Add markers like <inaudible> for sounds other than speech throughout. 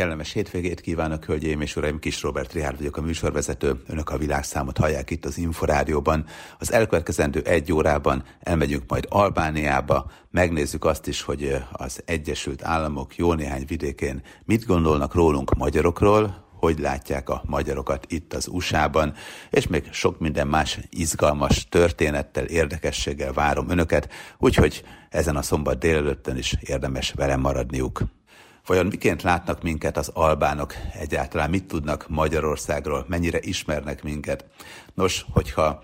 Kellemes hétvégét kívánok, hölgyeim és uraim, Kis Robert Rihárd vagyok a műsorvezető. Önök a világszámot hallják itt az Inforádióban. Az elkövetkezendő egy órában elmegyünk majd Albániába, megnézzük azt is, hogy az Egyesült Államok jó néhány vidékén mit gondolnak rólunk magyarokról, hogy látják a magyarokat itt az USA-ban, és még sok minden más izgalmas történettel, érdekességgel várom önöket, úgyhogy ezen a szombat délelőttön is érdemes velem maradniuk. Vajon miként látnak minket az albánok egyáltalán? Mit tudnak Magyarországról? Mennyire ismernek minket? Nos, hogyha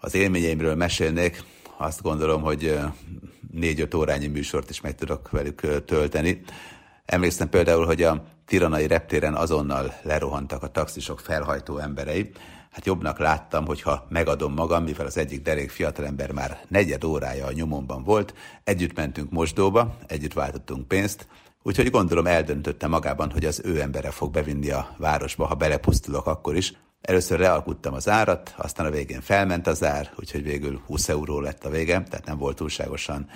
az élményeimről mesélnék, azt gondolom, hogy négy-öt órányi műsort is meg tudok velük tölteni. Emlékszem például, hogy a tiranai reptéren azonnal lerohantak a taxisok felhajtó emberei. Hát jobbnak láttam, hogyha megadom magam, mivel az egyik derék fiatalember már negyed órája a nyomomban volt, együtt mentünk mosdóba, együtt váltottunk pénzt, Úgyhogy gondolom eldöntötte magában, hogy az ő embere fog bevinni a városba, ha belepusztulok akkor is. Először realkuttam az árat, aztán a végén felment az ár, úgyhogy végül 20 euró lett a vége, tehát nem volt túlságosan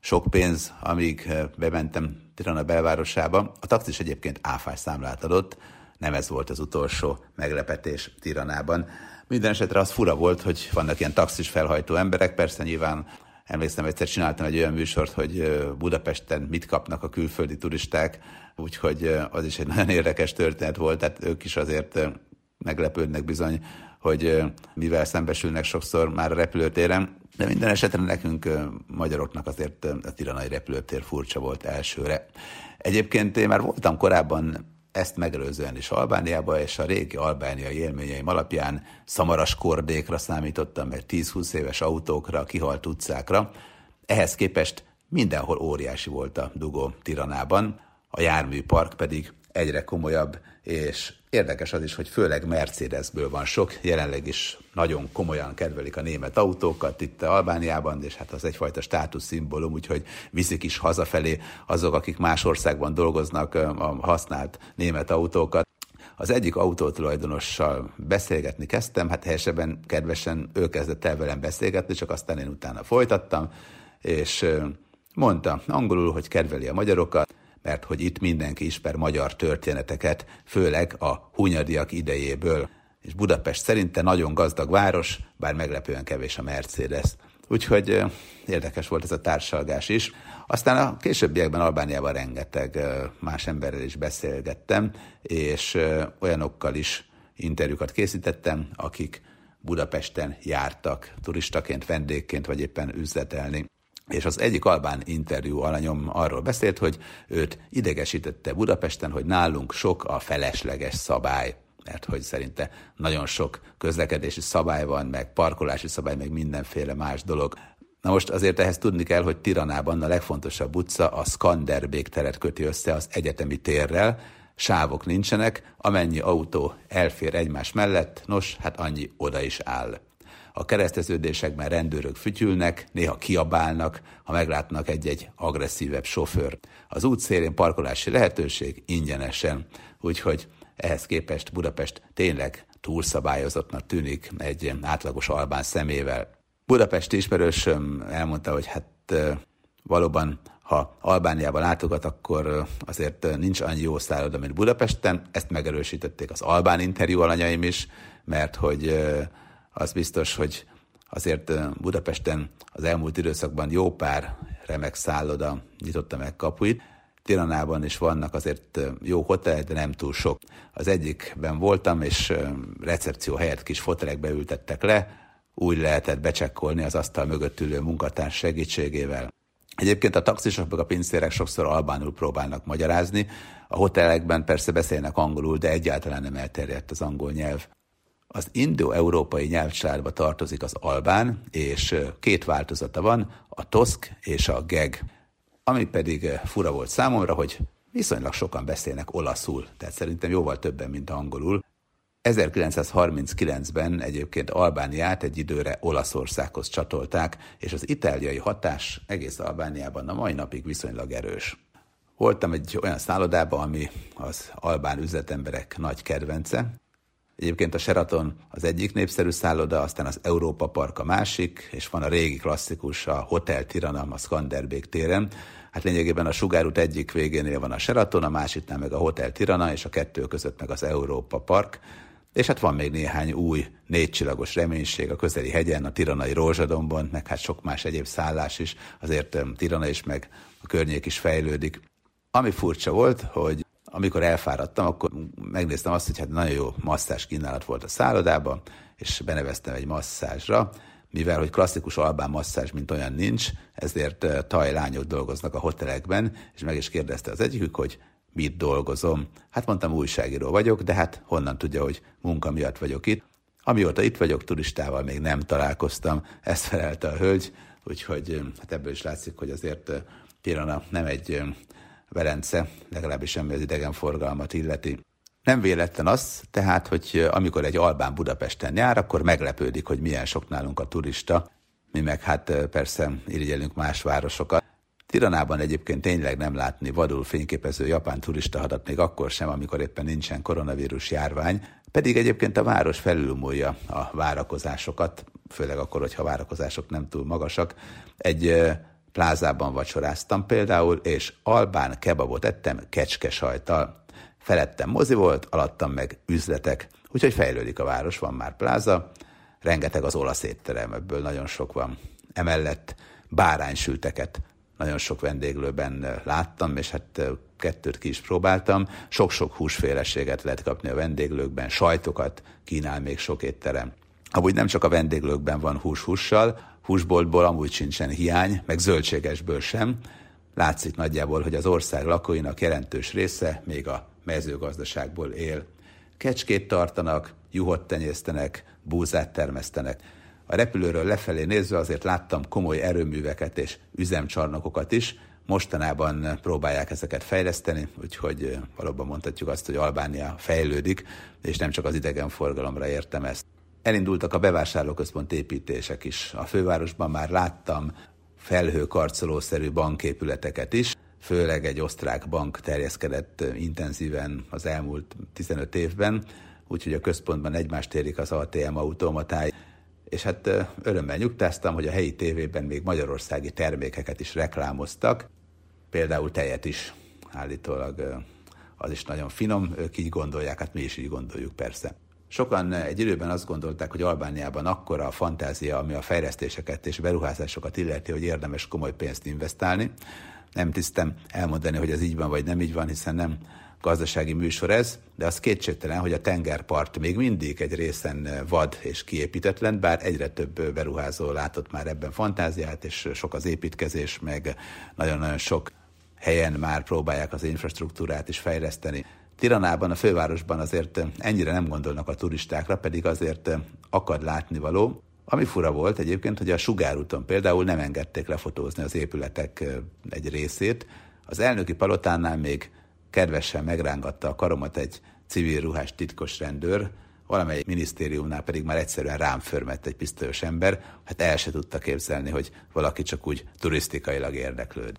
sok pénz, amíg eh, bementem Tirana belvárosába. A taxis egyébként áfás számlát adott, nem ez volt az utolsó meglepetés Tiranában. Minden esetre az fura volt, hogy vannak ilyen taxis felhajtó emberek, persze nyilván Emlékszem, egyszer csináltam egy olyan műsort, hogy Budapesten mit kapnak a külföldi turisták, úgyhogy az is egy <laughs> nagyon érdekes történet volt, tehát ők is azért meglepődnek bizony, hogy mivel szembesülnek sokszor már a repülőtéren, de minden esetre nekünk magyaroknak azért a tiranai repülőtér furcsa volt elsőre. Egyébként én már voltam korábban ezt megelőzően is Albániába, és a régi albániai élményeim alapján szamaras kordékra számítottam, meg 10-20 éves autókra, kihalt utcákra. Ehhez képest mindenhol óriási volt a dugó Tiranában, a járműpark pedig egyre komolyabb, és érdekes az is, hogy főleg Mercedesből van sok, jelenleg is nagyon komolyan kedvelik a német autókat itt Albániában, és hát az egyfajta státuszszimbólum, úgyhogy viszik is hazafelé azok, akik más országban dolgoznak a használt német autókat. Az egyik autótulajdonossal beszélgetni kezdtem, hát helyesebben kedvesen ő kezdett el velem beszélgetni, csak aztán én utána folytattam, és mondta angolul, hogy kedveli a magyarokat, mert hogy itt mindenki ismer magyar történeteket, főleg a hunyadiak idejéből. És Budapest szerinte nagyon gazdag város, bár meglepően kevés a Mercedes. Úgyhogy érdekes volt ez a társalgás is. Aztán a későbbiekben Albániában rengeteg más emberrel is beszélgettem, és olyanokkal is interjúkat készítettem, akik Budapesten jártak turistaként, vendégként, vagy éppen üzletelni és az egyik albán interjú alanyom arról beszélt, hogy őt idegesítette Budapesten, hogy nálunk sok a felesleges szabály mert hogy szerinte nagyon sok közlekedési szabály van, meg parkolási szabály, meg mindenféle más dolog. Na most azért ehhez tudni kell, hogy Tiranában a legfontosabb utca a Skanderbék teret köti össze az egyetemi térrel, sávok nincsenek, amennyi autó elfér egymás mellett, nos, hát annyi oda is áll. A kereszteződésekben rendőrök fütyülnek, néha kiabálnak, ha meglátnak egy-egy agresszívebb sofőr. Az út szélén parkolási lehetőség ingyenesen, úgyhogy ehhez képest Budapest tényleg túlszabályozottnak tűnik egy átlagos albán szemével. Budapesti ismerősöm elmondta, hogy hát valóban ha Albániába látogat, akkor azért nincs annyi jó szálloda, mint Budapesten. Ezt megerősítették az albán interjú alanyaim is, mert hogy az biztos, hogy azért Budapesten az elmúlt időszakban jó pár remek szálloda nyitotta meg kapuit. Tiranában is vannak azért jó hotelek, de nem túl sok. Az egyikben voltam, és recepció helyett kis fotelekbe ültettek le, úgy lehetett becsekkolni az asztal mögött ülő munkatárs segítségével. Egyébként a taxisok meg a pincérek sokszor albánul próbálnak magyarázni, a hotelekben persze beszélnek angolul, de egyáltalán nem elterjedt az angol nyelv. Az indo-európai nyelvcsaládba tartozik az albán, és két változata van, a toszk és a geg. Ami pedig fura volt számomra, hogy viszonylag sokan beszélnek olaszul, tehát szerintem jóval többen, mint angolul. 1939-ben egyébként Albániát egy időre Olaszországhoz csatolták, és az itáliai hatás egész Albániában a mai napig viszonylag erős. Voltam egy olyan szállodában, ami az albán üzletemberek nagy kedvence, Egyébként a Sheraton az egyik népszerű szálloda, aztán az Európa Park a másik, és van a régi klasszikus, a Hotel Tirana a Skanderbék téren. Hát lényegében a Sugárút egyik végénél van a Sheraton, a másiknál meg a Hotel Tirana, és a kettő között meg az Európa Park. És hát van még néhány új négycsillagos reménység a közeli hegyen, a Tiranai Rózsadomban, meg hát sok más egyéb szállás is, azért Tirana is, meg a környék is fejlődik. Ami furcsa volt, hogy amikor elfáradtam, akkor megnéztem azt, hogy hát nagyon jó masszás kínálat volt a szállodában, és beneveztem egy masszázsra, mivel hogy klasszikus albán masszázs, mint olyan nincs, ezért tajlányok dolgoznak a hotelekben, és meg is kérdezte az egyikük, hogy mit dolgozom. Hát mondtam, újságíró vagyok, de hát honnan tudja, hogy munka miatt vagyok itt. Amióta itt vagyok, turistával még nem találkoztam, ezt felelte a hölgy, úgyhogy hát ebből is látszik, hogy azért Tirana nem egy Velence, legalábbis ami az idegenforgalmat illeti. Nem véletlen az, tehát, hogy amikor egy albán Budapesten jár, akkor meglepődik, hogy milyen sok nálunk a turista, mi meg hát persze irigyelünk más városokat. Tiranában egyébként tényleg nem látni vadul fényképező japán turista hadat még akkor sem, amikor éppen nincsen koronavírus járvány, pedig egyébként a város felülmúlja a várakozásokat, főleg akkor, hogyha a várakozások nem túl magasak. Egy plázában vacsoráztam például, és albán kebabot ettem kecskesajtal. Felettem mozi volt, alattam meg üzletek, úgyhogy fejlődik a város, van már pláza, rengeteg az olasz étterem, ebből nagyon sok van. Emellett báránysülteket nagyon sok vendéglőben láttam, és hát kettőt ki is próbáltam. Sok-sok húsféleséget lehet kapni a vendéglőkben, sajtokat kínál még sok étterem. Amúgy nem csak a vendéglőkben van hús-hússal, húsboltból amúgy sincsen hiány, meg zöldségesből sem. Látszik nagyjából, hogy az ország lakóinak jelentős része még a mezőgazdaságból él. Kecskét tartanak, juhot tenyésztenek, búzát termesztenek. A repülőről lefelé nézve azért láttam komoly erőműveket és üzemcsarnokokat is, mostanában próbálják ezeket fejleszteni, úgyhogy valóban mondhatjuk azt, hogy Albánia fejlődik, és nem csak az idegenforgalomra értem ezt. Elindultak a bevásárlóközpont építések is. A fővárosban már láttam felhőkarcolószerű banképületeket is, főleg egy osztrák bank terjeszkedett intenzíven az elmúlt 15 évben, úgyhogy a központban egymást érik az ATM automatái, és hát örömmel nyugtáztam, hogy a helyi tévében még magyarországi termékeket is reklámoztak, például tejet is állítólag az is nagyon finom, ők így gondolják, hát mi is így gondoljuk persze. Sokan egy időben azt gondolták, hogy Albániában akkora a fantázia, ami a fejlesztéseket és beruházásokat illeti, hogy érdemes komoly pénzt investálni. Nem tisztem elmondani, hogy ez így van vagy nem így van, hiszen nem gazdasági műsor ez, de az kétségtelen, hogy a tengerpart még mindig egy részen vad és kiépítetlen, bár egyre több beruházó látott már ebben fantáziát, és sok az építkezés, meg nagyon-nagyon sok helyen már próbálják az infrastruktúrát is fejleszteni. Tiranában, a fővárosban azért ennyire nem gondolnak a turistákra, pedig azért akad látnivaló. Ami fura volt egyébként, hogy a sugárúton például nem engedték lefotózni az épületek egy részét. Az elnöki palotánál még kedvesen megrángatta a karomat egy civil ruhás titkos rendőr, valamely minisztériumnál pedig már egyszerűen rám förmett egy pisztolyos ember, hát el se tudta képzelni, hogy valaki csak úgy turisztikailag érdeklőd.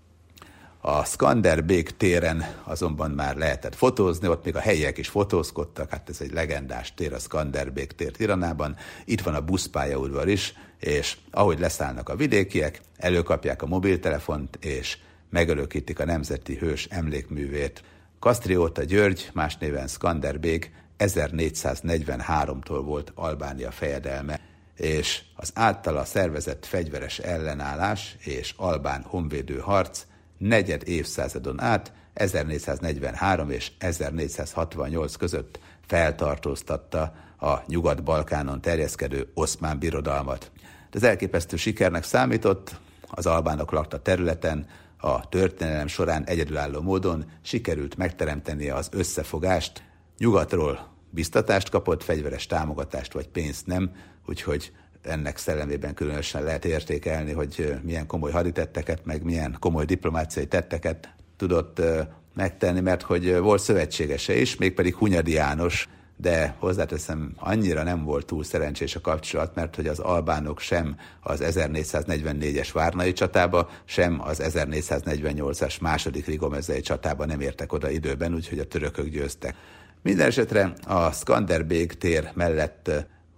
A Skanderbék téren azonban már lehetett fotózni, ott még a helyiek is fotózkodtak, hát ez egy legendás tér, a Skanderbék tér Tiranában. Itt van a buszpályaudvar is, és ahogy leszállnak a vidékiek, előkapják a mobiltelefont, és megörökítik a nemzeti hős emlékművét. Kastrióta György, más néven Skanderbék 1443-tól volt Albánia fejedelme, és az általa szervezett fegyveres ellenállás és albán honvédő harc negyed évszázadon át 1443 és 1468 között feltartóztatta a Nyugat-Balkánon terjeszkedő oszmán birodalmat. Ez elképesztő sikernek számított, az albánok lakta területen, a történelem során egyedülálló módon sikerült megteremteni az összefogást, nyugatról biztatást kapott, fegyveres támogatást vagy pénzt nem, úgyhogy ennek szellemében különösen lehet értékelni, hogy milyen komoly haditetteket, meg milyen komoly diplomáciai tetteket tudott megtenni, mert hogy volt szövetségese is, mégpedig Hunyadi János, de hozzáteszem, annyira nem volt túl szerencsés a kapcsolat, mert hogy az albánok sem az 1444-es Várnai csatába, sem az 1448-as második Rigomezei csatába nem értek oda időben, úgyhogy a törökök győztek. Minden esetre a Skanderbeg tér mellett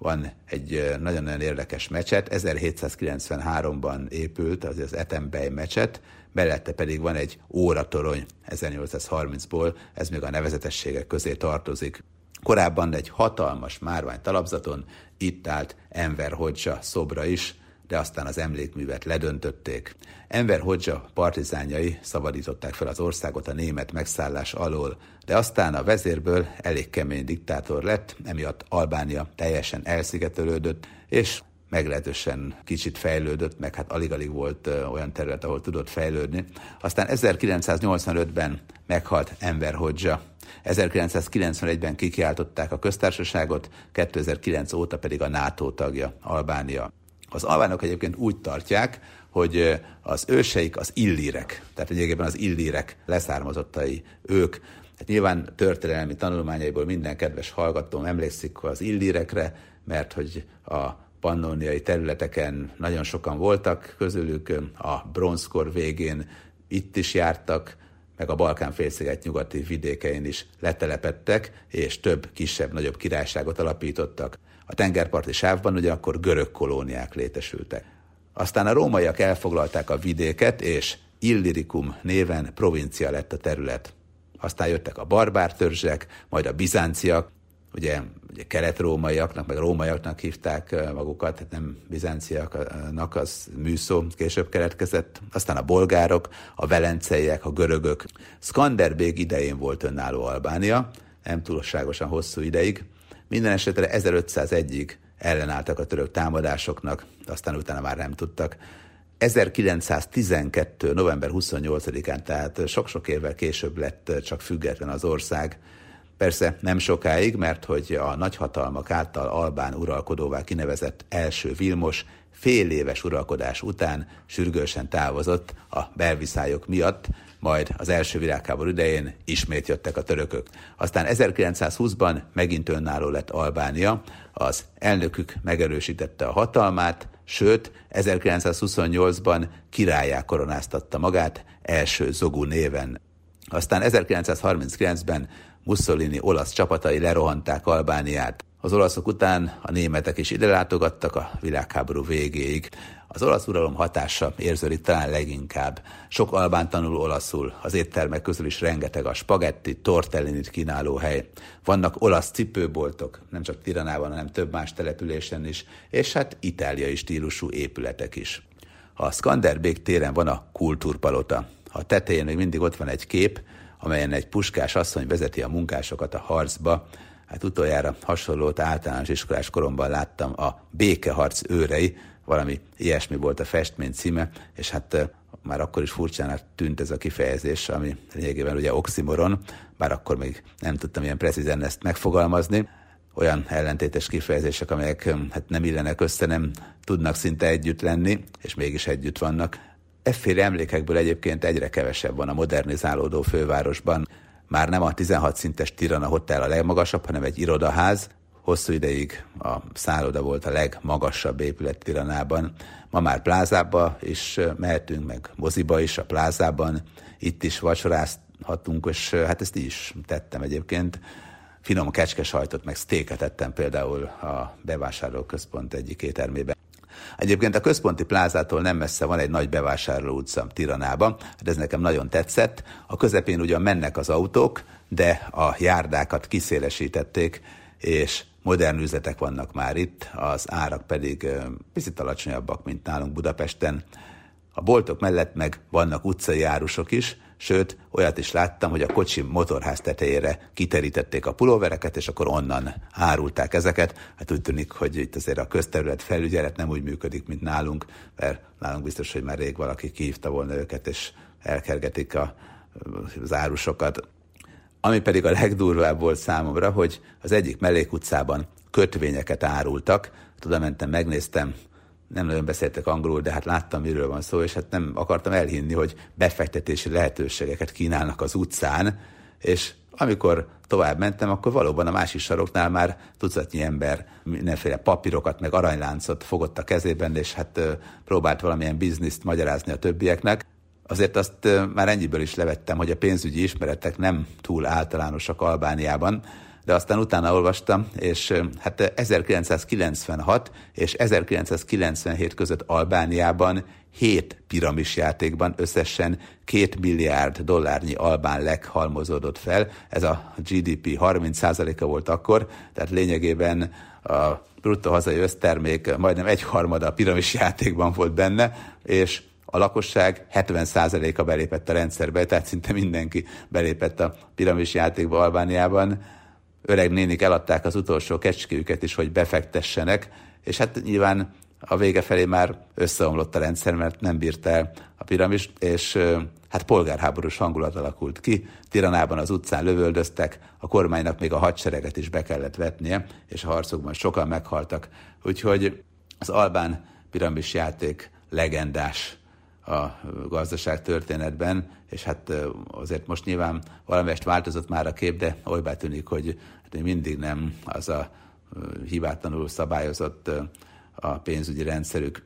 van egy nagyon-nagyon érdekes mecset, 1793-ban épült, az az Etembej mecset, mellette pedig van egy óratorony 1830-ból, ez még a nevezetességek közé tartozik. Korábban egy hatalmas márvány talapzaton itt állt Enver Hodzsa szobra is, de aztán az emlékművet ledöntötték. Enver Hodzsa partizányai szabadították fel az országot a német megszállás alól, de aztán a vezérből elég kemény diktátor lett, emiatt Albánia teljesen elszigetelődött, és meglehetősen kicsit fejlődött, meg hát alig-alig volt olyan terület, ahol tudott fejlődni. Aztán 1985-ben meghalt Enver Hodzsa, 1991-ben kikiáltották a köztársaságot, 2009 óta pedig a NATO tagja, Albánia. Az albánok egyébként úgy tartják, hogy az őseik az illírek, tehát egyébként az illírek leszármazottai ők. Hát nyilván történelmi tanulmányaiból minden kedves hallgatóm emlékszik az illírekre, mert hogy a pannoniai területeken nagyon sokan voltak, közülük a bronzkor végén itt is jártak, meg a Balkán félsziget nyugati vidékein is letelepettek, és több kisebb-nagyobb királyságot alapítottak. A tengerparti sávban ugyanakkor görög kolóniák létesültek. Aztán a rómaiak elfoglalták a vidéket, és Illirikum néven provincia lett a terület. Aztán jöttek a barbár törzsek, majd a bizánciak, ugye, ugye kelet-rómaiaknak, meg rómaiaknak hívták magukat, hát nem bizánciaknak, az műszó később keletkezett. Aztán a bolgárok, a velenceiek, a görögök. Skanderbég idején volt önálló Albánia, nem túlságosan hosszú ideig, minden esetre 1501-ig ellenálltak a török támadásoknak, aztán utána már nem tudtak. 1912. november 28-án, tehát sok-sok évvel később lett csak független az ország. Persze nem sokáig, mert hogy a nagyhatalmak által Albán uralkodóvá kinevezett első Vilmos fél éves uralkodás után sürgősen távozott a belviszályok miatt, majd az első világháború idején ismét jöttek a törökök. Aztán 1920-ban megint önálló lett Albánia, az elnökük megerősítette a hatalmát, sőt 1928-ban királyá koronáztatta magát első Zogú néven. Aztán 1939-ben Mussolini olasz csapatai lerohanták Albániát. Az olaszok után a németek is ide látogattak a világháború végéig. Az olasz uralom hatása érződik talán leginkább. Sok albán tanul olaszul, az éttermek közül is rengeteg a spagetti, tortellinit kínáló hely. Vannak olasz cipőboltok, nem csak Tiranában, hanem több más településen is, és hát itáliai stílusú épületek is. A Skanderbék téren van a kultúrpalota. A tetején még mindig ott van egy kép, amelyen egy puskás asszony vezeti a munkásokat a harcba, Hát utoljára hasonlót általános iskolás koromban láttam a Békeharc őrei, valami ilyesmi volt a festmény címe, és hát már akkor is furcsának tűnt ez a kifejezés, ami lényegében ugye oximoron, bár akkor még nem tudtam ilyen precízen ezt megfogalmazni. Olyan ellentétes kifejezések, amelyek hát nem illenek össze, nem tudnak szinte együtt lenni, és mégis együtt vannak. Efféle emlékekből egyébként egyre kevesebb van a modernizálódó fővárosban. Már nem a 16 szintes Tirana Hotel a legmagasabb, hanem egy irodaház. Hosszú ideig a szálloda volt a legmagasabb épület Tiranában. Ma már plázába is mehetünk, meg moziba is a plázában. Itt is vacsorázhatunk, és hát ezt is tettem egyébként. Finom kecskesajtot, meg sztéket ettem például a bevásárlóközpont egyik éttermében. Egyébként a központi plázától nem messze van egy nagy bevásárló utca Tiranában, hát ez nekem nagyon tetszett. A közepén ugyan mennek az autók, de a járdákat kiszélesítették, és modern üzletek vannak már itt, az árak pedig picit alacsonyabbak, mint nálunk Budapesten. A boltok mellett meg vannak utcai árusok is, sőt, olyat is láttam, hogy a kocsi motorház tetejére kiterítették a pulóvereket, és akkor onnan árulták ezeket. Hát úgy tűnik, hogy itt azért a közterület felügyelet nem úgy működik, mint nálunk, mert nálunk biztos, hogy már rég valaki kihívta volna őket, és elkergetik a, az árusokat. Ami pedig a legdurvább volt számomra, hogy az egyik mellékutcában kötvényeket árultak. Tudom, mentem, megnéztem, nem nagyon beszéltek angolul, de hát láttam, miről van szó, és hát nem akartam elhinni, hogy befektetési lehetőségeket kínálnak az utcán, és amikor tovább mentem, akkor valóban a másik saroknál már tucatnyi ember mindenféle papírokat, meg aranyláncot fogott a kezében, és hát próbált valamilyen bizniszt magyarázni a többieknek. Azért azt már ennyiből is levettem, hogy a pénzügyi ismeretek nem túl általánosak Albániában, de aztán utána olvastam, és hát 1996 és 1997 között Albániában hét piramis játékban összesen két milliárd dollárnyi albán leghalmozódott fel. Ez a GDP 30%-a volt akkor, tehát lényegében a bruttó hazai össztermék majdnem egyharmada a piramis játékban volt benne, és a lakosság 70%-a belépett a rendszerbe, tehát szinte mindenki belépett a piramis játékba Albániában. Öreg nénik eladták az utolsó kecskéjüket is, hogy befektessenek, és hát nyilván a vége felé már összeomlott a rendszer, mert nem bírta el a piramis, és hát polgárháborús hangulat alakult ki. Tiranában az utcán lövöldöztek, a kormánynak még a hadsereget is be kellett vetnie, és a harcokban sokan meghaltak. Úgyhogy az albán piramis játék legendás a gazdaság történetben, és hát azért most nyilván valamelyest változott már a kép, de olybá tűnik, hogy hát mindig nem az a hibátlanul szabályozott a pénzügyi rendszerük.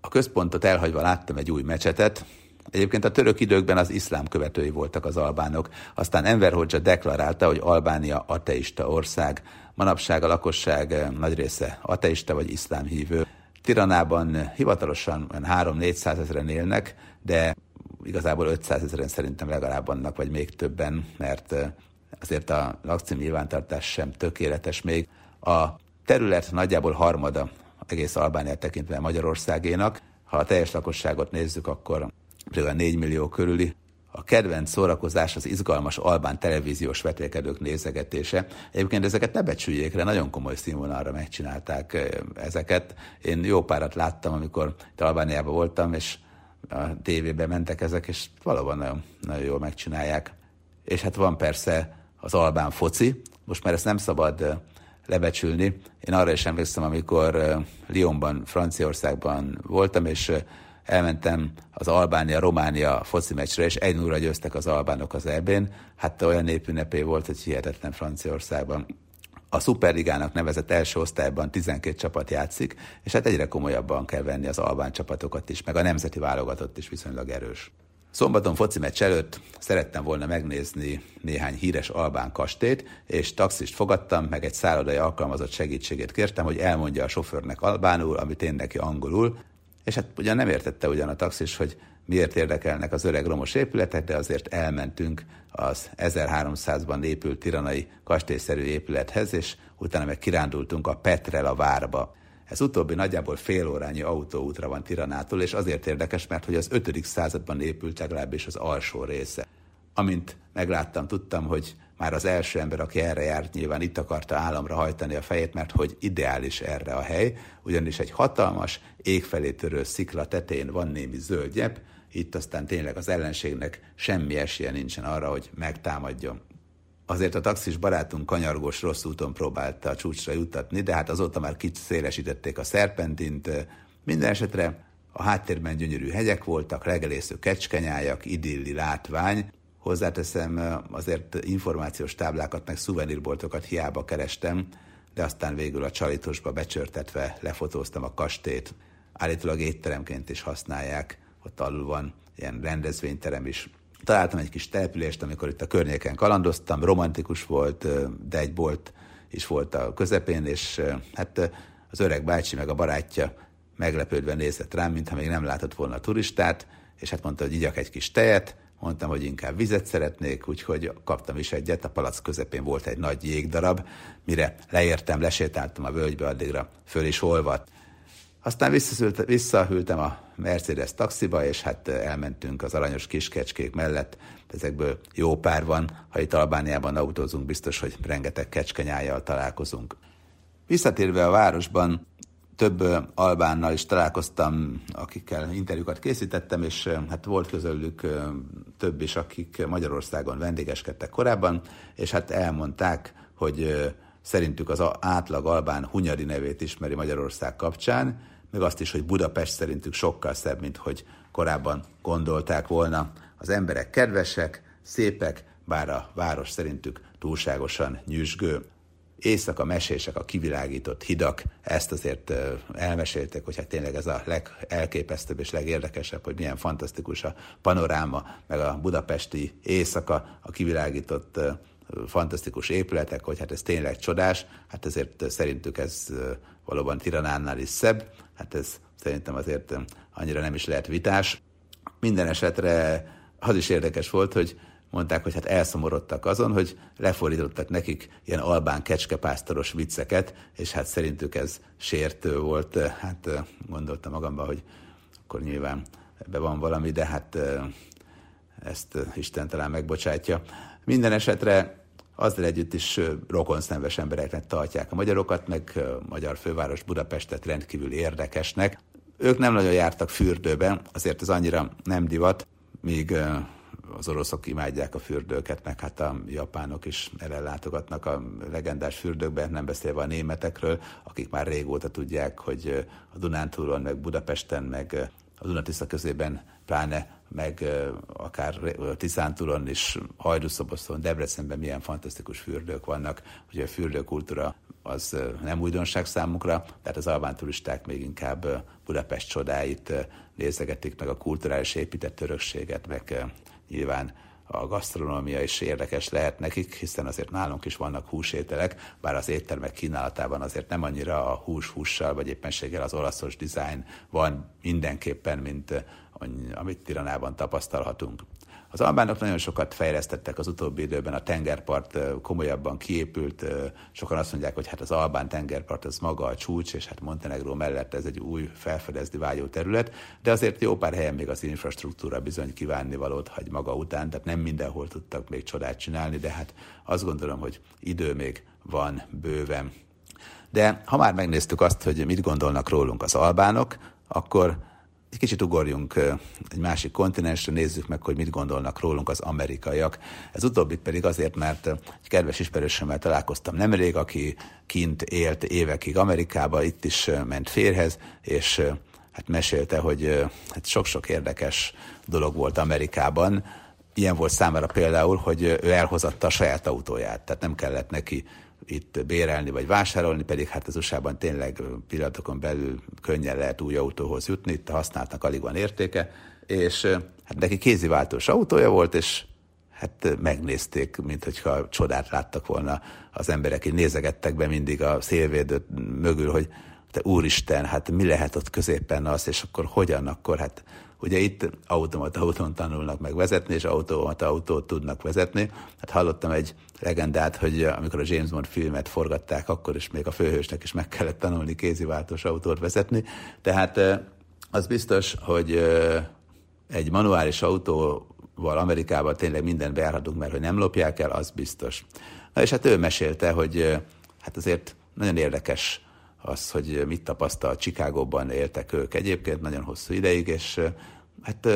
A központot elhagyva láttam egy új mecsetet, Egyébként a török időkben az iszlám követői voltak az albánok. Aztán Enver Hoxha deklarálta, hogy Albánia ateista ország. Manapság a lakosság nagy része ateista vagy iszlám hívő. Tiranában hivatalosan 3-400 ezeren élnek, de igazából 500 ezeren szerintem legalább vannak, vagy még többen, mert azért a lakcím nyilvántartás sem tökéletes még. A terület nagyjából harmada egész Albániát tekintve Magyarországénak. Ha a teljes lakosságot nézzük, akkor például 4 millió körüli. A kedvenc szórakozás az izgalmas albán televíziós vetélkedők nézegetése. Egyébként ezeket ne becsüljék le, nagyon komoly színvonalra megcsinálták ezeket. Én jó párat láttam, amikor Albániában voltam, és a tévébe mentek ezek, és valóban nagyon, nagyon jól megcsinálják. És hát van persze az albán foci, most már ezt nem szabad lebecsülni. Én arra is emlékszem, amikor Lyonban, Franciaországban voltam, és elmentem az Albánia-Románia foci meccsre, és egy 0 győztek az albánok az ebén. Hát olyan népünnepé volt, hogy hihetetlen Franciaországban. A Superligának nevezett első osztályban 12 csapat játszik, és hát egyre komolyabban kell venni az albán csapatokat is, meg a nemzeti válogatott is viszonylag erős. Szombaton foci meccs előtt szerettem volna megnézni néhány híres albán kastét, és taxist fogadtam, meg egy szállodai alkalmazott segítségét kértem, hogy elmondja a sofőrnek albánul, amit én neki angolul, és hát ugyan nem értette ugyan a taxis, hogy miért érdekelnek az öreg romos épületek, de azért elmentünk az 1300-ban épült tiranai kastélyszerű épülethez, és utána meg kirándultunk a Petrel a várba. Ez utóbbi nagyjából fél órányi autóútra van Tiranától, és azért érdekes, mert hogy az 5. században épült legalábbis az alsó része. Amint megláttam, tudtam, hogy már az első ember, aki erre járt, nyilván itt akarta államra hajtani a fejét, mert hogy ideális erre a hely, ugyanis egy hatalmas, égfelé törő szikla tetején van némi zöldjebb, itt aztán tényleg az ellenségnek semmi esélye nincsen arra, hogy megtámadjon. Azért a taxis barátunk kanyargós rossz úton próbálta a csúcsra juttatni, de hát azóta már szélesítették a szerpentint. Minden esetre a háttérben gyönyörű hegyek voltak, legelésző kecskenyájak, idilli látvány, Hozzáteszem, azért információs táblákat, meg szuvenírboltokat hiába kerestem, de aztán végül a csalitosba becsörtetve lefotóztam a kastét. Állítólag étteremként is használják, ott alul van ilyen rendezvényterem is. Találtam egy kis települést, amikor itt a környéken kalandoztam, romantikus volt, de egy bolt is volt a közepén, és hát az öreg bácsi meg a barátja meglepődve nézett rám, mintha még nem látott volna a turistát, és hát mondta, hogy igyak egy kis tejet, Mondtam, hogy inkább vizet szeretnék, úgyhogy kaptam is egyet. A palac közepén volt egy nagy jégdarab, mire leértem, lesétáltam a völgybe, addigra föl is olvadt. Aztán visszahűltem a Mercedes taxiba, és hát elmentünk az aranyos kiskecskék mellett. Ezekből jó pár van. Ha itt Albániában autózunk, biztos, hogy rengeteg kecskenyájjal találkozunk. Visszatérve a városban, több albánnal is találkoztam, akikkel interjúkat készítettem, és hát volt közöllük több is, akik Magyarországon vendégeskedtek korábban, és hát elmondták, hogy szerintük az átlag albán Hunyadi nevét ismeri Magyarország kapcsán, meg azt is, hogy Budapest szerintük sokkal szebb, mint hogy korábban gondolták volna. Az emberek kedvesek, szépek, bár a város szerintük túlságosan nyüzsgő éjszaka mesések, a kivilágított hidak, ezt azért elmesélték, hogy hát tényleg ez a legelképesztőbb és legérdekesebb, hogy milyen fantasztikus a panoráma, meg a budapesti éjszaka, a kivilágított fantasztikus épületek, hogy hát ez tényleg csodás, hát ezért szerintük ez valóban Tiranánál is szebb, hát ez szerintem azért annyira nem is lehet vitás. Minden esetre az is érdekes volt, hogy mondták, hogy hát elszomorodtak azon, hogy lefordítottak nekik ilyen albán kecskepásztoros vicceket, és hát szerintük ez sértő volt. Hát gondoltam magamban, hogy akkor nyilván ebbe van valami, de hát ezt Isten talán megbocsátja. Minden esetre azzal együtt is rokonszenves embereknek tartják a magyarokat, meg a magyar főváros Budapestet rendkívül érdekesnek. Ők nem nagyon jártak fürdőben, azért ez annyira nem divat, míg az oroszok imádják a fürdőket, meg hát a japánok is ellátogatnak a legendás fürdőkbe, nem beszélve a németekről, akik már régóta tudják, hogy a Dunántúlon, meg Budapesten, meg a Dunatisza közében pláne meg akár Tiszántúlon is, Hajdúszoboszon, Debrecenben milyen fantasztikus fürdők vannak. Ugye a fürdőkultúra az nem újdonság számukra, tehát az albán turisták még inkább Budapest csodáit nézegetik, meg a kulturális épített örökséget, meg nyilván a gasztronómia is érdekes lehet nekik, hiszen azért nálunk is vannak húsételek, bár az éttermek kínálatában azért nem annyira a hús-hússal, vagy éppenséggel az olaszos dizájn van mindenképpen, mint amit Tiranában tapasztalhatunk. Az albánok nagyon sokat fejlesztettek az utóbbi időben, a tengerpart komolyabban kiépült, sokan azt mondják, hogy hát az albán tengerpart az maga a csúcs, és hát Montenegró mellett ez egy új felfedezni vágyó terület, de azért jó pár helyen még az infrastruktúra bizony kívánnivalót hagy maga után, tehát nem mindenhol tudtak még csodát csinálni, de hát azt gondolom, hogy idő még van bőven. De ha már megnéztük azt, hogy mit gondolnak rólunk az albánok, akkor egy kicsit ugorjunk egy másik kontinensre, nézzük meg, hogy mit gondolnak rólunk az amerikaiak. Ez utóbbit pedig azért, mert egy kedves ismerősömmel találkoztam nemrég, aki kint élt évekig Amerikába, itt is ment férhez, és hát mesélte, hogy hát sok-sok érdekes dolog volt Amerikában. Ilyen volt számára például, hogy ő elhozatta a saját autóját, tehát nem kellett neki itt bérelni vagy vásárolni, pedig hát az USA-ban tényleg pillanatokon belül könnyen lehet új autóhoz jutni, itt a használtnak alig van értéke, és hát neki kéziváltós autója volt, és hát megnézték, mint hogyha csodát láttak volna. Az emberek, így nézegettek be mindig a szélvédőt mögül, hogy te úristen, hát mi lehet ott középen az, és akkor hogyan, akkor hát Ugye itt automata autón tanulnak meg vezetni, és automata autót tudnak vezetni. Hát hallottam egy legendát, hogy amikor a James Bond filmet forgatták, akkor is még a főhősnek is meg kellett tanulni kéziváltós autót vezetni. Tehát az biztos, hogy egy manuális autóval Amerikában tényleg minden bejárhatunk, mert hogy nem lopják el, az biztos. Na és hát ő mesélte, hogy hát azért nagyon érdekes az, hogy mit tapasztal, Csikágóban éltek ők egyébként nagyon hosszú ideig, és hát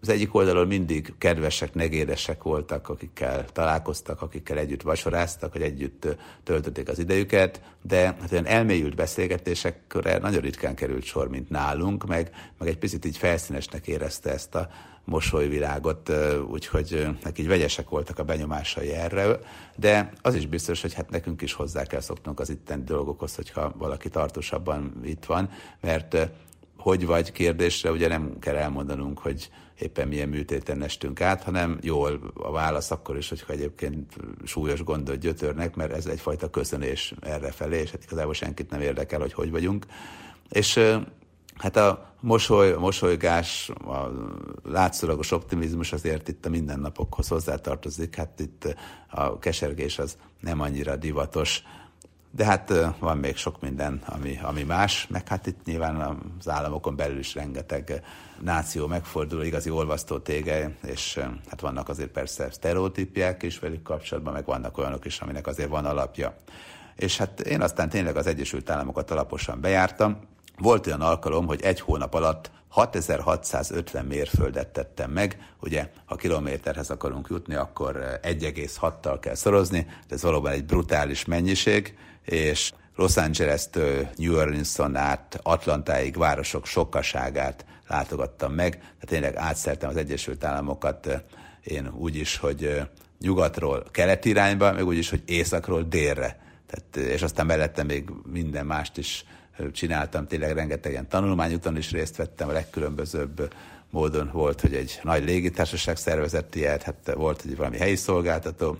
az egyik oldalon mindig kedvesek, negédesek voltak, akikkel találkoztak, akikkel együtt vacsoráztak, hogy együtt töltötték az idejüket, de hát olyan elmélyült beszélgetésekre nagyon ritkán került sor, mint nálunk, meg, meg egy picit így felszínesnek érezte ezt a mosolyvilágot, úgyhogy neki vegyesek voltak a benyomásai erre, de az is biztos, hogy hát nekünk is hozzá kell szoknunk az itteni dolgokhoz, hogyha valaki tartósabban itt van, mert hogy vagy kérdésre ugye nem kell elmondanunk, hogy éppen milyen műtéten estünk át, hanem jól a válasz akkor is, hogyha egyébként súlyos gondot gyötörnek, mert ez egyfajta köszönés erre felé, és hát igazából senkit nem érdekel, hogy hogy vagyunk. És hát a mosoly, a mosolygás, a látszólagos optimizmus azért itt a mindennapokhoz hozzátartozik, hát itt a kesergés az nem annyira divatos, de hát van még sok minden, ami, ami más, meg hát itt nyilván az államokon belül is rengeteg náció megfordul, igazi olvasztó tége, és hát vannak azért persze sztereotípiák is velük kapcsolatban, meg vannak olyanok is, aminek azért van alapja. És hát én aztán tényleg az Egyesült Államokat alaposan bejártam. Volt olyan alkalom, hogy egy hónap alatt 6650 mérföldet tettem meg, ugye ha kilométerhez akarunk jutni, akkor 1,6-tal kell szorozni, de ez valóban egy brutális mennyiség, és Los Angeles-től New Orleans-on át Atlantáig városok sokkaságát látogattam meg, tehát tényleg átszertem az Egyesült Államokat én úgy is, hogy nyugatról kelet irányba, meg úgy is, hogy északról délre. Tehát, és aztán mellette még minden mást is csináltam, tényleg rengeteg ilyen is részt vettem, a legkülönbözőbb módon volt, hogy egy nagy légitársaság szervezett ilyet, hát volt egy valami helyi szolgáltató,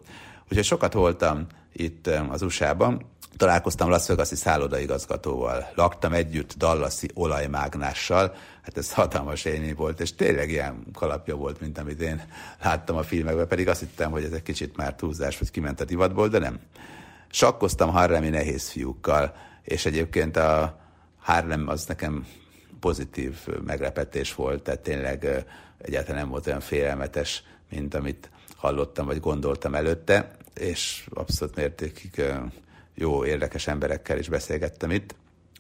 Úgyhogy sokat voltam itt az USA-ban, találkoztam Las Vegas-i szállodaigazgatóval, laktam együtt Dallasi olajmágnással, hát ez hatalmas élmény volt, és tényleg ilyen kalapja volt, mint amit én láttam a filmekben, pedig azt hittem, hogy ez egy kicsit már túlzás, vagy kiment a divatból, de nem. Sakkoztam Harlemi nehéz fiúkkal, és egyébként a Harlem az nekem pozitív meglepetés volt, tehát tényleg egyáltalán nem volt olyan félelmetes, mint amit hallottam, vagy gondoltam előtte, és abszolút mértékig jó, érdekes emberekkel is beszélgettem itt.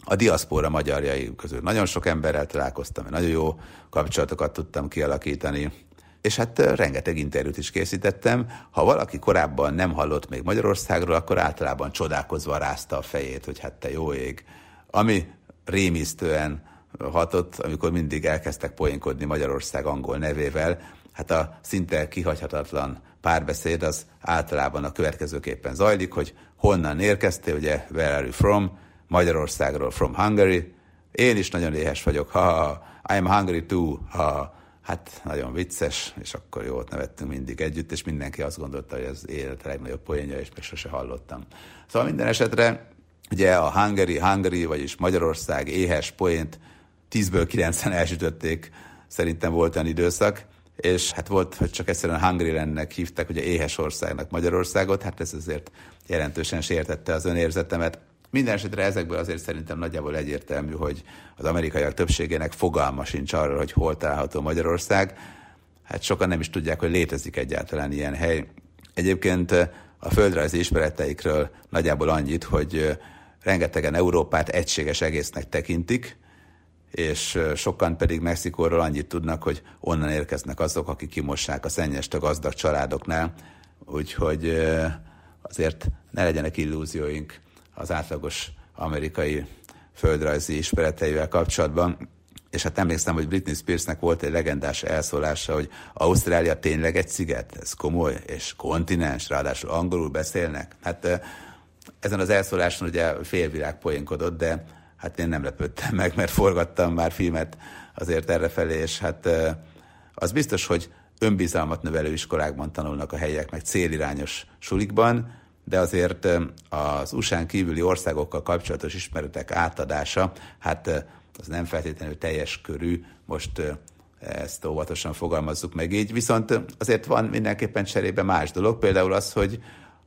A diaszpóra magyarjai közül nagyon sok emberrel találkoztam, nagyon jó kapcsolatokat tudtam kialakítani, és hát rengeteg interjút is készítettem. Ha valaki korábban nem hallott még Magyarországról, akkor általában csodálkozva rázta a fejét, hogy hát te jó ég. Ami rémisztően hatott, amikor mindig elkezdtek poénkodni Magyarország angol nevével, hát a szinte kihagyhatatlan párbeszéd az általában a következőképpen zajlik, hogy honnan érkeztél, ugye, where are you from, Magyarországról, from Hungary, én is nagyon éhes vagyok, ha, ha I'm hungry too, ha, hát nagyon vicces, és akkor jót nevettünk mindig együtt, és mindenki azt gondolta, hogy ez élet legnagyobb poénja, és még sose hallottam. Szóval minden esetre, ugye a Hungary, Hungary, vagyis Magyarország éhes poént 10-ből 9-en elsütötték, szerintem volt olyan időszak, és hát volt, hogy csak egyszerűen Hungrylandnek hívták, ugye éhes országnak Magyarországot, hát ez azért jelentősen sértette az önérzetemet. Minden esetre ezekből azért szerintem nagyjából egyértelmű, hogy az amerikaiak többségének fogalma sincs arra, hogy hol található Magyarország. Hát sokan nem is tudják, hogy létezik egyáltalán ilyen hely. Egyébként a földrajzi ismereteikről nagyjából annyit, hogy rengetegen Európát egységes egésznek tekintik, és sokan pedig Mexikóról annyit tudnak, hogy onnan érkeznek azok, akik kimossák a szennyest a gazdag családoknál, úgyhogy azért ne legyenek illúzióink az átlagos amerikai földrajzi ismereteivel kapcsolatban. És hát emlékszem, hogy Britney Spearsnek volt egy legendás elszólása, hogy Ausztrália tényleg egy sziget, ez komoly, és kontinens, ráadásul angolul beszélnek. Hát ezen az elszóláson ugye félvilág poénkodott, de hát én nem lepődtem meg, mert forgattam már filmet azért errefelé, és hát az biztos, hogy önbizalmat növelő iskolákban tanulnak a helyiek, meg célirányos sulikban, de azért az USA-n kívüli országokkal kapcsolatos ismeretek átadása, hát az nem feltétlenül teljes körű, most ezt óvatosan fogalmazzuk meg így, viszont azért van mindenképpen cserébe más dolog, például az, hogy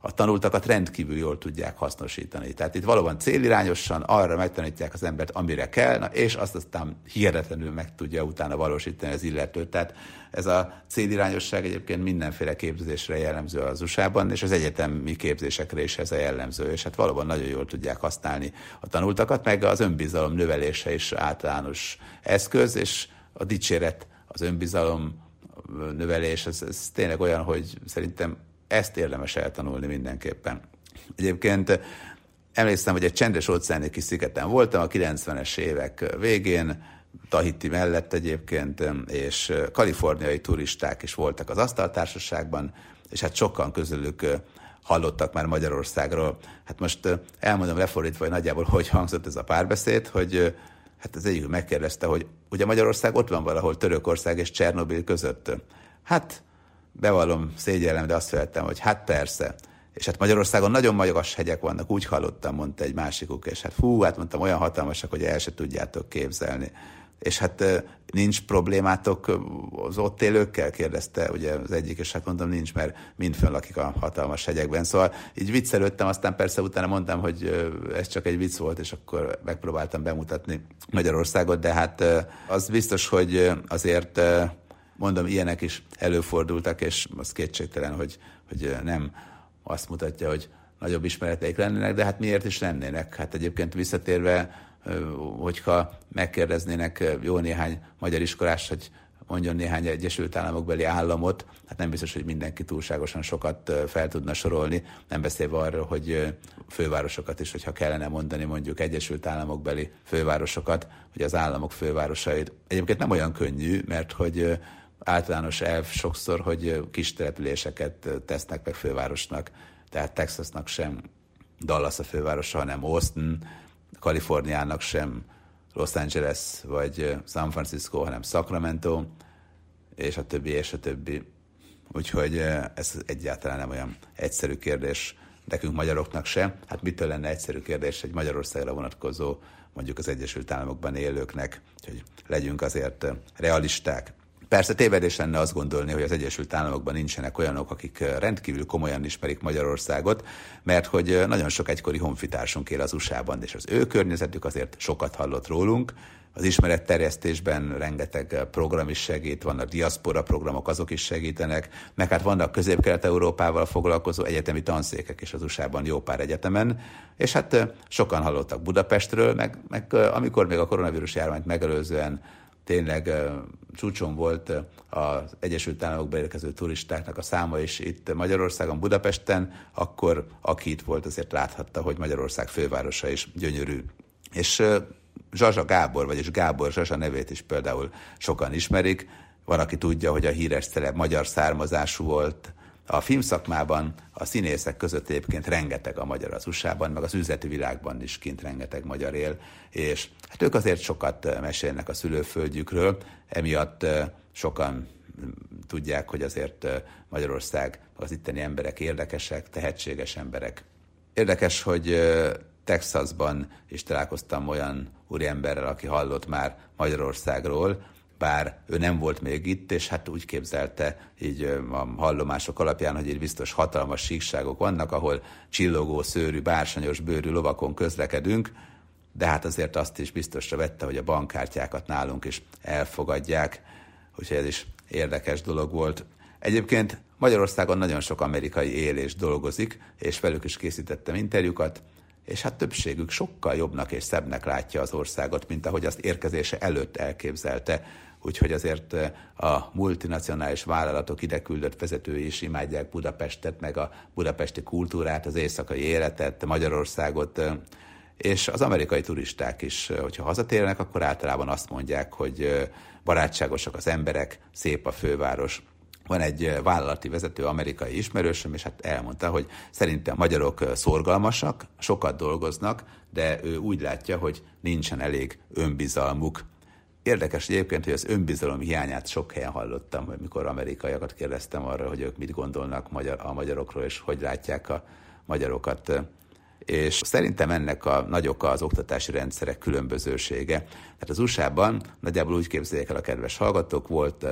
a tanultakat rendkívül jól tudják hasznosítani. Tehát itt valóban célirányosan arra megtanítják az embert, amire kell, na, és azt aztán hihetetlenül meg tudja utána valósítani az illetőt. Tehát ez a célirányosság egyébként mindenféle képzésre jellemző az USA-ban, és az egyetemi képzésekre is ez a jellemző, és hát valóban nagyon jól tudják használni a tanultakat, meg az önbizalom növelése is általános eszköz, és a dicséret, az önbizalom növelés, ez, ez tényleg olyan, hogy szerintem ezt érdemes eltanulni mindenképpen. Egyébként emlékszem, hogy egy csendes óceáni kis szigeten voltam a 90-es évek végén, Tahiti mellett egyébként, és kaliforniai turisták is voltak az asztaltársaságban, és hát sokan közülük hallottak már Magyarországról. Hát most elmondom lefordítva, hogy nagyjából hogy hangzott ez a párbeszéd, hogy hát az egyik megkérdezte, hogy ugye Magyarország ott van valahol Törökország és Csernobil között. Hát bevallom, szégyellem, de azt feltettem, hogy hát persze. És hát Magyarországon nagyon magas hegyek vannak, úgy hallottam, mondta egy másikuk, és hát fú, hát mondtam, olyan hatalmasak, hogy el se tudjátok képzelni. És hát nincs problémátok az ott élőkkel, kérdezte ugye az egyik, és hát mondtam, nincs, mert mind lakik a hatalmas hegyekben. Szóval így viccelődtem, aztán persze utána mondtam, hogy ez csak egy vicc volt, és akkor megpróbáltam bemutatni Magyarországot, de hát az biztos, hogy azért mondom, ilyenek is előfordultak, és az kétségtelen, hogy, hogy nem azt mutatja, hogy nagyobb ismereteik lennének, de hát miért is lennének? Hát egyébként visszatérve, hogyha megkérdeznének jó néhány magyar iskolás, hogy mondjon néhány Egyesült Államokbeli államot, hát nem biztos, hogy mindenki túlságosan sokat fel tudna sorolni, nem beszélve arról, hogy fővárosokat is, hogyha kellene mondani mondjuk Egyesült Államokbeli fővárosokat, hogy az államok fővárosait. Egyébként nem olyan könnyű, mert hogy általános elv sokszor, hogy kis településeket tesznek meg fővárosnak, tehát Texasnak sem Dallas a fővárosa, hanem Austin, Kaliforniának sem Los Angeles vagy San Francisco, hanem Sacramento, és a többi, és a többi. úgyhogy ez egyáltalán nem olyan egyszerű kérdés nekünk magyaroknak se. Hát mitől lenne egyszerű kérdés egy Magyarországra vonatkozó, mondjuk az Egyesült Államokban élőknek, hogy legyünk azért realisták. Persze tévedés lenne azt gondolni, hogy az Egyesült Államokban nincsenek olyanok, akik rendkívül komolyan ismerik Magyarországot, mert hogy nagyon sok egykori honfitársunk él az USA-ban, és az ő környezetük azért sokat hallott rólunk, az ismeretterjesztésben rengeteg program is segít, vannak diaszpora programok, azok is segítenek, meg hát vannak közép-kelet-európával foglalkozó egyetemi tanszékek is az USA-ban jó pár egyetemen, és hát sokan hallottak Budapestről, meg, meg amikor még a koronavírus járványt megelőzően tényleg csúcson volt az Egyesült Államokba érkező turistáknak a száma is itt Magyarországon, Budapesten, akkor aki itt volt, azért láthatta, hogy Magyarország fővárosa is gyönyörű. És Zsazsa Gábor, vagyis Gábor Zsazsa nevét is például sokan ismerik. Van, aki tudja, hogy a híres celeb magyar származású volt. A filmszakmában a színészek között egyébként rengeteg a magyar az USA-ban, meg az üzleti világban is kint rengeteg magyar él, és hát ők azért sokat mesélnek a szülőföldjükről, emiatt sokan tudják, hogy azért Magyarország, az itteni emberek érdekesek, tehetséges emberek. Érdekes, hogy Texasban is találkoztam olyan úriemberrel, aki hallott már Magyarországról, bár ő nem volt még itt, és hát úgy képzelte így a hallomások alapján, hogy itt biztos hatalmas síkságok vannak, ahol csillogó, szőrű, bársonyos bőrű lovakon közlekedünk, de hát azért azt is biztosra vette, hogy a bankkártyákat nálunk is elfogadják, úgyhogy ez is érdekes dolog volt. Egyébként Magyarországon nagyon sok amerikai él és dolgozik, és velük is készítettem interjúkat, és hát többségük sokkal jobbnak és szebbnek látja az országot, mint ahogy azt érkezése előtt elképzelte. Úgyhogy azért a multinacionális vállalatok ide küldött vezetői is imádják Budapestet, meg a budapesti kultúrát, az éjszakai életet, Magyarországot, és az amerikai turisták is, hogyha hazatérnek, akkor általában azt mondják, hogy barátságosak az emberek, szép a főváros, van egy vállalati vezető, amerikai ismerősöm, és hát elmondta, hogy szerintem magyarok szorgalmasak, sokat dolgoznak, de ő úgy látja, hogy nincsen elég önbizalmuk. Érdekes egyébként, hogy az önbizalom hiányát sok helyen hallottam, mikor amerikaiakat kérdeztem arra, hogy ők mit gondolnak a magyarokról, és hogy látják a magyarokat. És szerintem ennek a nagy oka az oktatási rendszerek különbözősége. Tehát az USA-ban nagyjából úgy képzeljék el a kedves hallgatók, volt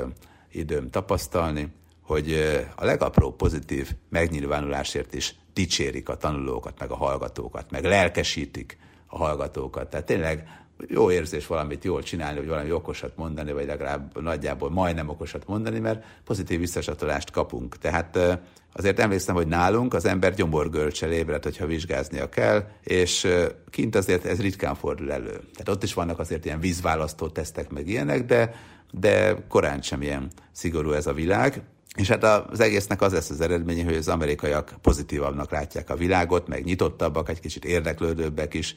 időm tapasztalni, hogy a legapróbb pozitív megnyilvánulásért is dicsérik a tanulókat, meg a hallgatókat, meg lelkesítik a hallgatókat. Tehát tényleg jó érzés valamit jól csinálni, vagy valami okosat mondani, vagy legalább nagyjából majdnem okosat mondani, mert pozitív visszacsatolást kapunk. Tehát azért emlékszem, hogy nálunk az ember gyomorgörcsel ébred, hogyha vizsgáznia kell, és kint azért ez ritkán fordul elő. Tehát ott is vannak azért ilyen vízválasztó tesztek, meg ilyenek, de de korán sem ilyen szigorú ez a világ. És hát az egésznek az lesz az eredménye, hogy az amerikaiak pozitívabbnak látják a világot, meg nyitottabbak, egy kicsit érdeklődőbbek is.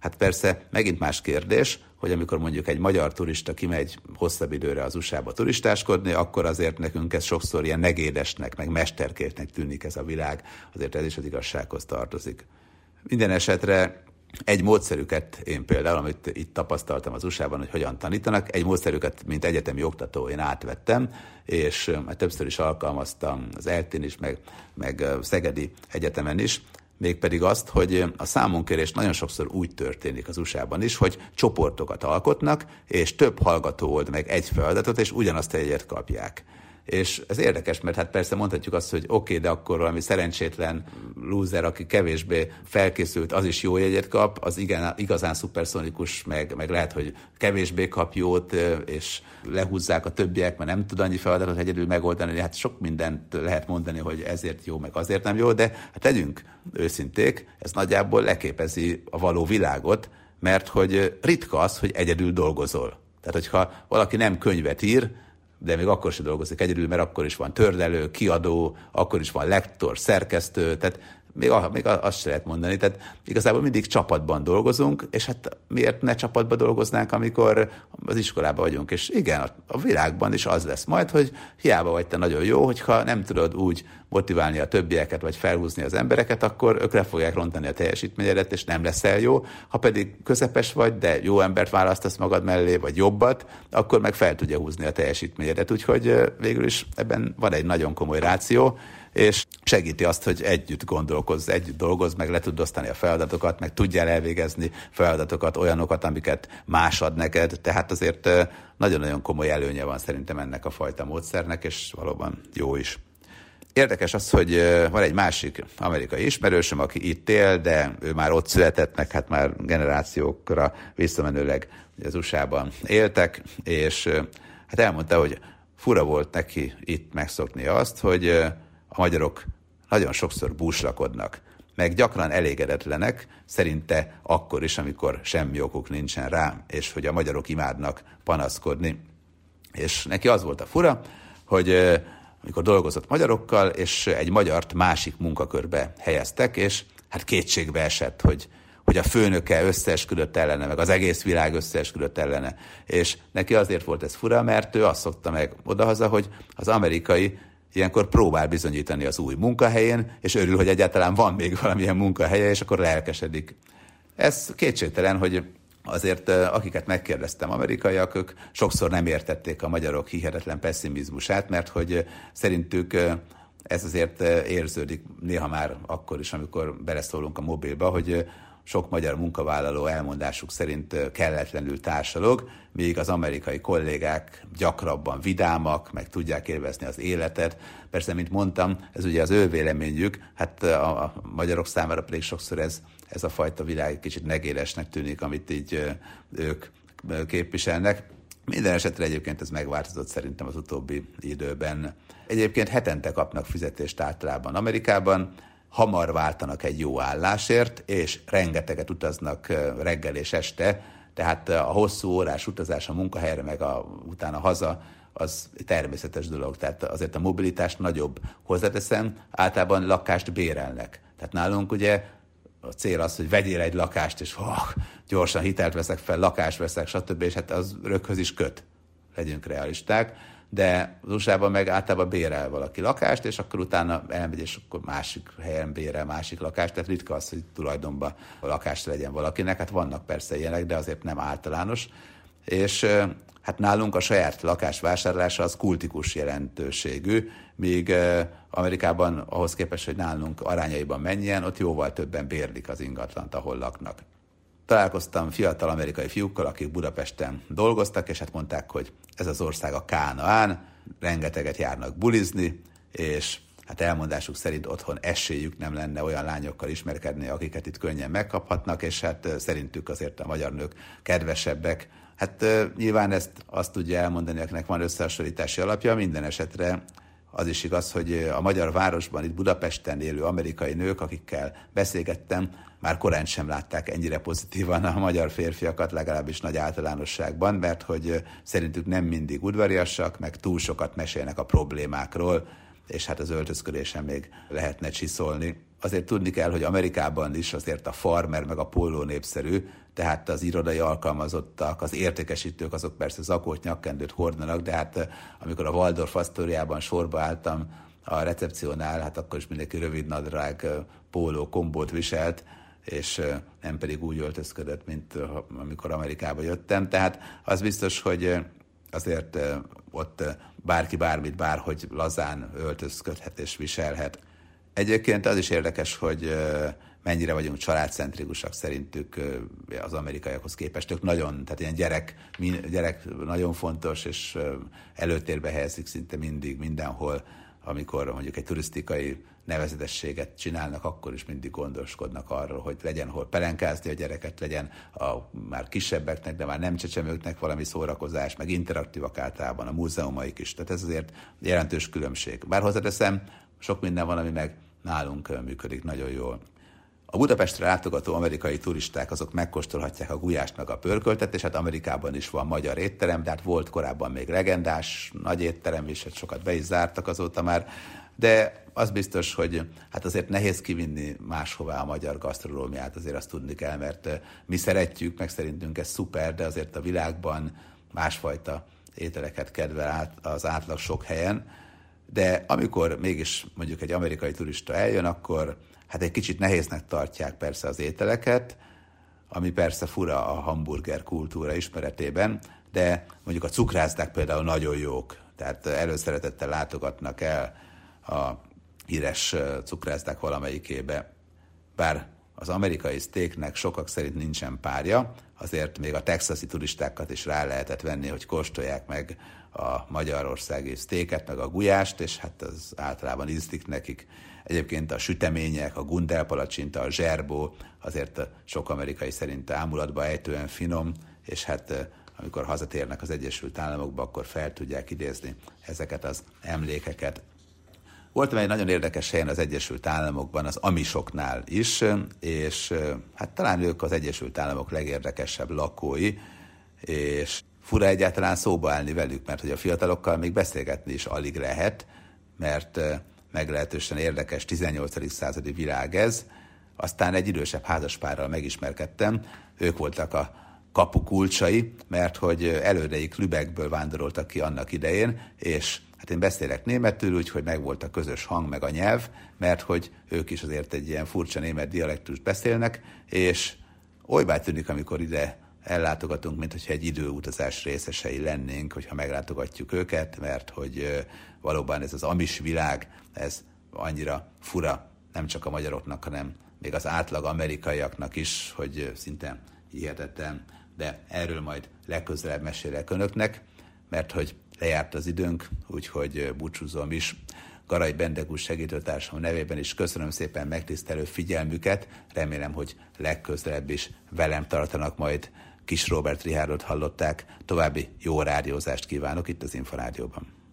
Hát persze megint más kérdés, hogy amikor mondjuk egy magyar turista kimegy hosszabb időre az USA-ba turistáskodni, akkor azért nekünk ez sokszor ilyen negédesnek, meg mesterkértnek tűnik ez a világ, azért ez is az igazsághoz tartozik. Minden esetre egy módszerüket én például, amit itt tapasztaltam az USA-ban, hogy hogyan tanítanak, egy módszerüket, mint egyetemi oktató én átvettem, és már többször is alkalmaztam az eltén is, meg, meg Szegedi Egyetemen is, mégpedig azt, hogy a számonkérés nagyon sokszor úgy történik az USA-ban is, hogy csoportokat alkotnak, és több hallgató old meg egy feladatot, és ugyanazt egyet kapják. És ez érdekes, mert hát persze mondhatjuk azt, hogy oké, okay, de akkor valami szerencsétlen loser, aki kevésbé felkészült, az is jó jegyet kap, az igen, igazán szuperszonikus, meg, meg lehet, hogy kevésbé kap jót, és lehúzzák a többiek, mert nem tud annyi feladatot egyedül megoldani, hát sok mindent lehet mondani, hogy ezért jó, meg azért nem jó, de hát legyünk őszinték, ez nagyjából leképezi a való világot, mert hogy ritka az, hogy egyedül dolgozol. Tehát, hogyha valaki nem könyvet ír, de még akkor sem dolgozik egyedül, mert akkor is van tördelő, kiadó, akkor is van lektor, szerkesztő, tehát még, még azt se lehet mondani. Tehát igazából mindig csapatban dolgozunk, és hát miért ne csapatban dolgoznánk, amikor az iskolában vagyunk. És igen, a, világban is az lesz majd, hogy hiába vagy te nagyon jó, hogyha nem tudod úgy motiválni a többieket, vagy felhúzni az embereket, akkor ők le fogják rontani a teljesítményedet, és nem leszel jó. Ha pedig közepes vagy, de jó embert választasz magad mellé, vagy jobbat, akkor meg fel tudja húzni a teljesítményedet. Úgyhogy végül is ebben van egy nagyon komoly ráció, és segíti azt, hogy együtt gondolkozz, együtt dolgozz, meg le tud osztani a feladatokat, meg tudjál elvégezni feladatokat, olyanokat, amiket más ad neked. Tehát azért nagyon-nagyon komoly előnye van szerintem ennek a fajta módszernek, és valóban jó is. Érdekes az, hogy van egy másik amerikai ismerősöm, aki itt él, de ő már ott született, meg hát már generációkra visszamenőleg az USA-ban éltek, és hát elmondta, hogy fura volt neki itt megszokni azt, hogy a magyarok nagyon sokszor búslakodnak, meg gyakran elégedetlenek, szerinte akkor is, amikor semmi okuk nincsen rá, és hogy a magyarok imádnak panaszkodni. És neki az volt a fura, hogy amikor dolgozott magyarokkal, és egy magyart másik munkakörbe helyeztek, és hát kétségbe esett, hogy, hogy a főnöke összeesküdött ellene, meg az egész világ összeesküdött ellene. És neki azért volt ez fura, mert ő azt szokta meg odahaza, hogy az amerikai ilyenkor próbál bizonyítani az új munkahelyén, és örül, hogy egyáltalán van még valamilyen munkahelye, és akkor lelkesedik. Ez kétségtelen, hogy azért akiket megkérdeztem amerikaiak, ők sokszor nem értették a magyarok hihetetlen pessimizmusát, mert hogy szerintük ez azért érződik néha már akkor is, amikor beleszólunk a mobilba, hogy sok magyar munkavállaló elmondásuk szerint kelletlenül társalog, míg az amerikai kollégák gyakrabban vidámak, meg tudják élvezni az életet. Persze, mint mondtam, ez ugye az ő véleményük, hát a, a magyarok számára pedig sokszor ez, ez a fajta világ kicsit negélesnek tűnik, amit így ők képviselnek. Minden esetre egyébként ez megváltozott szerintem az utóbbi időben. Egyébként hetente kapnak fizetést általában Amerikában, hamar váltanak egy jó állásért, és rengeteget utaznak reggel és este, tehát a hosszú órás utazás a munkahelyre, meg a, utána haza, az természetes dolog. Tehát azért a mobilitást nagyobb hozzáteszem, általában lakást bérelnek. Tehát nálunk ugye a cél az, hogy vegyél egy lakást, és oh, gyorsan hitelt veszek fel, lakást veszek, stb. És hát az röghöz is köt. Legyünk realisták de az usa meg általában bérel valaki lakást, és akkor utána elmegy, és akkor másik helyen bérel másik lakást, tehát ritka az, hogy tulajdonban a lakást legyen valakinek, hát vannak persze ilyenek, de azért nem általános, és hát nálunk a saját lakás vásárlása az kultikus jelentőségű, míg Amerikában ahhoz képest, hogy nálunk arányaiban mennyien, ott jóval többen bérlik az ingatlant, ahol laknak találkoztam fiatal amerikai fiúkkal, akik Budapesten dolgoztak, és hát mondták, hogy ez az ország a Kánaán, rengeteget járnak bulizni, és hát elmondásuk szerint otthon esélyük nem lenne olyan lányokkal ismerkedni, akiket itt könnyen megkaphatnak, és hát szerintük azért a magyar nők kedvesebbek. Hát nyilván ezt azt tudja elmondani, akinek van összehasonlítási alapja, minden esetre az is igaz, hogy a magyar városban, itt Budapesten élő amerikai nők, akikkel beszélgettem, már korán sem látták ennyire pozitívan a magyar férfiakat, legalábbis nagy általánosságban, mert hogy szerintük nem mindig udvariasak, meg túl sokat mesélnek a problémákról, és hát az öltözködésen még lehetne csiszolni. Azért tudni kell, hogy Amerikában is azért a farmer meg a póló népszerű, tehát az irodai alkalmazottak, az értékesítők, azok persze zakót, nyakkendőt hordanak, de hát amikor a Waldorf Astoriában sorba álltam a recepciónál, hát akkor is mindenki rövid nadrág, póló, kombót viselt, és nem pedig úgy öltözködött, mint amikor Amerikába jöttem. Tehát az biztos, hogy azért ott bárki bármit, bárhogy lazán öltözködhet és viselhet. Egyébként az is érdekes, hogy mennyire vagyunk családcentrikusak szerintük az amerikaiakhoz képest. Ők nagyon, tehát ilyen gyerek, gyerek nagyon fontos, és előtérbe helyezik szinte mindig, mindenhol, amikor mondjuk egy turisztikai nevezetességet csinálnak, akkor is mindig gondoskodnak arról, hogy legyen hol pelenkázni a gyereket, legyen a már kisebbeknek, de már nem csecsemőknek valami szórakozás, meg interaktívak általában a múzeumaik is. Tehát ez azért jelentős különbség. Bár hozzáteszem, sok minden van, ami meg nálunk működik nagyon jól. A Budapestre látogató amerikai turisták azok megkóstolhatják a gulyást meg a pörköltet, és hát Amerikában is van magyar étterem, de hát volt korábban még legendás nagy étterem, és hát sokat be is zártak azóta már. de az biztos, hogy hát azért nehéz kivinni máshová a magyar gasztronómiát, azért azt tudni kell, mert mi szeretjük, meg szerintünk ez szuper, de azért a világban másfajta ételeket kedvel át, az átlag sok helyen, de amikor mégis mondjuk egy amerikai turista eljön, akkor hát egy kicsit nehéznek tartják persze az ételeket, ami persze fura a hamburger kultúra ismeretében, de mondjuk a cukrászdák például nagyon jók, tehát előszeretettel látogatnak el a híres cukrászdák valamelyikébe, bár az amerikai steaknek sokak szerint nincsen párja, azért még a texasi turistákat is rá lehetett venni, hogy kóstolják meg a magyarországi steaket, meg a gulyást, és hát az általában ízlik nekik. Egyébként a sütemények, a gundelpalacsinta, a zserbó, azért sok amerikai szerint ámulatba ejtően finom, és hát amikor hazatérnek az Egyesült Államokba, akkor fel tudják idézni ezeket az emlékeket. Voltam egy nagyon érdekes helyen az Egyesült Államokban, az amisoknál is, és hát talán ők az Egyesült Államok legérdekesebb lakói, és fura egyáltalán szóba állni velük, mert hogy a fiatalokkal még beszélgetni is alig lehet, mert meglehetősen érdekes 18. századi világ ez. Aztán egy idősebb házaspárral megismerkedtem, ők voltak a kapu kulcsai, mert hogy elődeik Lübeckből vándoroltak ki annak idején, és Hát én beszélek németül, úgyhogy megvolt a közös hang, meg a nyelv, mert hogy ők is azért egy ilyen furcsa német dialektust beszélnek, és olybá tűnik, amikor ide ellátogatunk, mint hogyha egy időutazás részesei lennénk, hogyha meglátogatjuk őket, mert hogy valóban ez az amis világ, ez annyira fura, nem csak a magyaroknak, hanem még az átlag amerikaiaknak is, hogy szinte hihetetlen, de erről majd legközelebb mesélek önöknek, mert hogy lejárt az időnk, úgyhogy búcsúzom is. Garai Bendegúz segítőtársam nevében is köszönöm szépen megtisztelő figyelmüket, remélem, hogy legközelebb is velem tartanak majd. Kis Robert Rihárdot hallották, további jó rádiózást kívánok itt az Inforádióban.